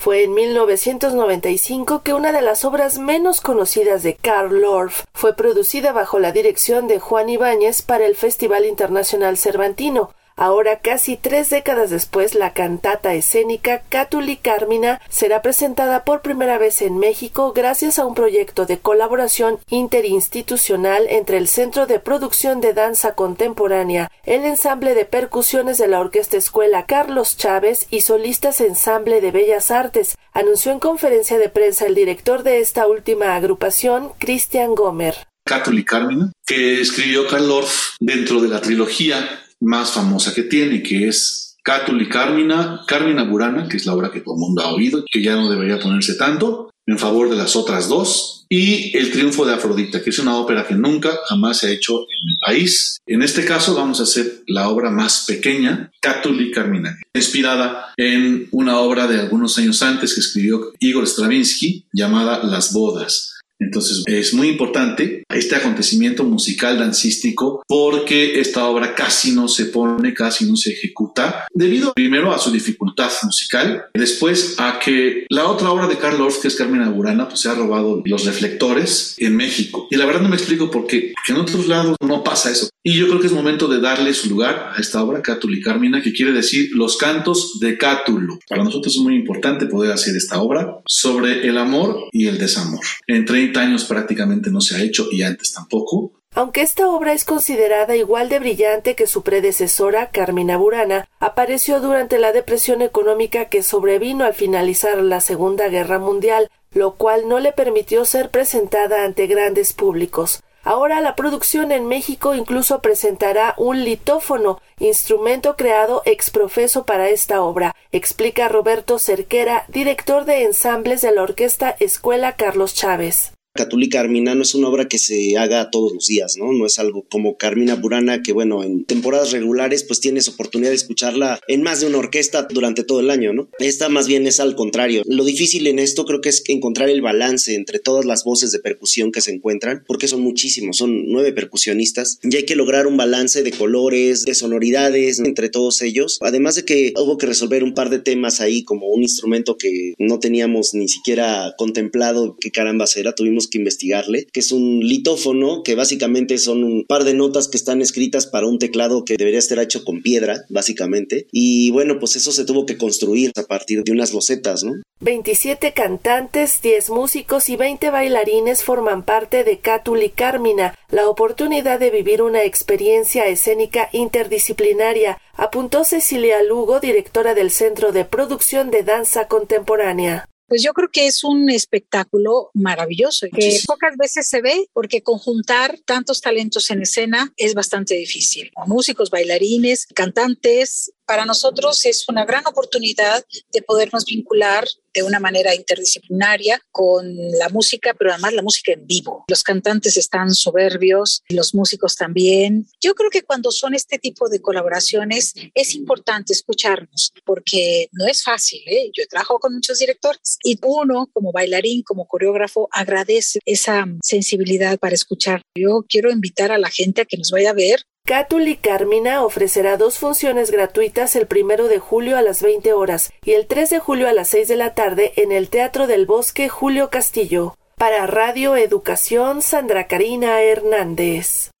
Fue en 1995 que una de las obras menos conocidas de Karl Orff fue producida bajo la dirección de Juan Ibáñez para el Festival Internacional Cervantino, Ahora, casi tres décadas después, la cantata escénica Cátuli Carmina será presentada por primera vez en México gracias a un proyecto de colaboración interinstitucional entre el Centro de Producción de Danza Contemporánea, el Ensamble de Percusiones de la Orquesta Escuela Carlos Chávez y Solistas Ensamble de Bellas Artes, anunció en conferencia de prensa el director de esta última agrupación, Cristian Gomer. Cátuli Carmina, que escribió Karl Orff dentro de la trilogía más famosa que tiene, que es Cátuli Carmina, Carmina Burana, que es la obra que todo el mundo ha oído, que ya no debería ponerse tanto, en favor de las otras dos, y El Triunfo de Afrodita, que es una ópera que nunca jamás se ha hecho en el país. En este caso vamos a hacer la obra más pequeña, Cátuli Carmina, inspirada en una obra de algunos años antes que escribió Igor Stravinsky llamada Las Bodas. Entonces es muy importante este acontecimiento musical dancístico porque esta obra casi no se pone, casi no se ejecuta, debido primero a su dificultad musical, después a que la otra obra de Karl Orff, que es Carmen Aburana, pues se ha robado los reflectores en México. Y la verdad no me explico por qué, porque en otros lados no pasa eso. Y yo creo que es momento de darle su lugar a esta obra, Cátuli Carmina, que quiere decir los cantos de Cátulo. Para nosotros es muy importante poder hacer esta obra sobre el amor y el desamor. En 30 años prácticamente no se ha hecho y antes tampoco. Aunque esta obra es considerada igual de brillante que su predecesora, Carmina Burana, apareció durante la depresión económica que sobrevino al finalizar la Segunda Guerra Mundial, lo cual no le permitió ser presentada ante grandes públicos. Ahora la producción en México incluso presentará un litófono, instrumento creado ex profeso para esta obra, explica Roberto Cerquera, director de ensambles de la orquesta Escuela Carlos Chávez. Catuli Carmina no es una obra que se haga todos los días, ¿no? No es algo como Carmina Burana que, bueno, en temporadas regulares pues tienes oportunidad de escucharla en más de una orquesta durante todo el año, ¿no? Esta más bien es al contrario. Lo difícil en esto creo que es encontrar el balance entre todas las voces de percusión que se encuentran, porque son muchísimos, son nueve percusionistas, y hay que lograr un balance de colores, de sonoridades entre todos ellos, además de que hubo que resolver un par de temas ahí como un instrumento que no teníamos ni siquiera contemplado qué caramba era, tuvimos que investigarle, que es un litófono, que básicamente son un par de notas que están escritas para un teclado que debería estar hecho con piedra, básicamente. Y bueno, pues eso se tuvo que construir a partir de unas losetas, ¿no? 27 cantantes, 10 músicos y 20 bailarines forman parte de Cátuli Carmina, la oportunidad de vivir una experiencia escénica interdisciplinaria, apuntó Cecilia Lugo, directora del Centro de Producción de Danza Contemporánea pues yo creo que es un espectáculo maravilloso que pocas veces se ve porque conjuntar tantos talentos en escena es bastante difícil. Músicos, bailarines, cantantes, para nosotros es una gran oportunidad de podernos vincular de una manera interdisciplinaria con la música, pero además la música en vivo. Los cantantes están soberbios, los músicos también. Yo creo que cuando son este tipo de colaboraciones es importante escucharnos porque no es fácil. ¿eh? Yo trabajo con muchos directores y uno como bailarín, como coreógrafo, agradece esa sensibilidad para escuchar. Yo quiero invitar a la gente a que nos vaya a ver Cátuli Carmina ofrecerá dos funciones gratuitas el primero de julio a las 20 horas y el 3 de julio a las 6 de la tarde en el Teatro del Bosque Julio Castillo. Para Radio Educación, Sandra Karina Hernández.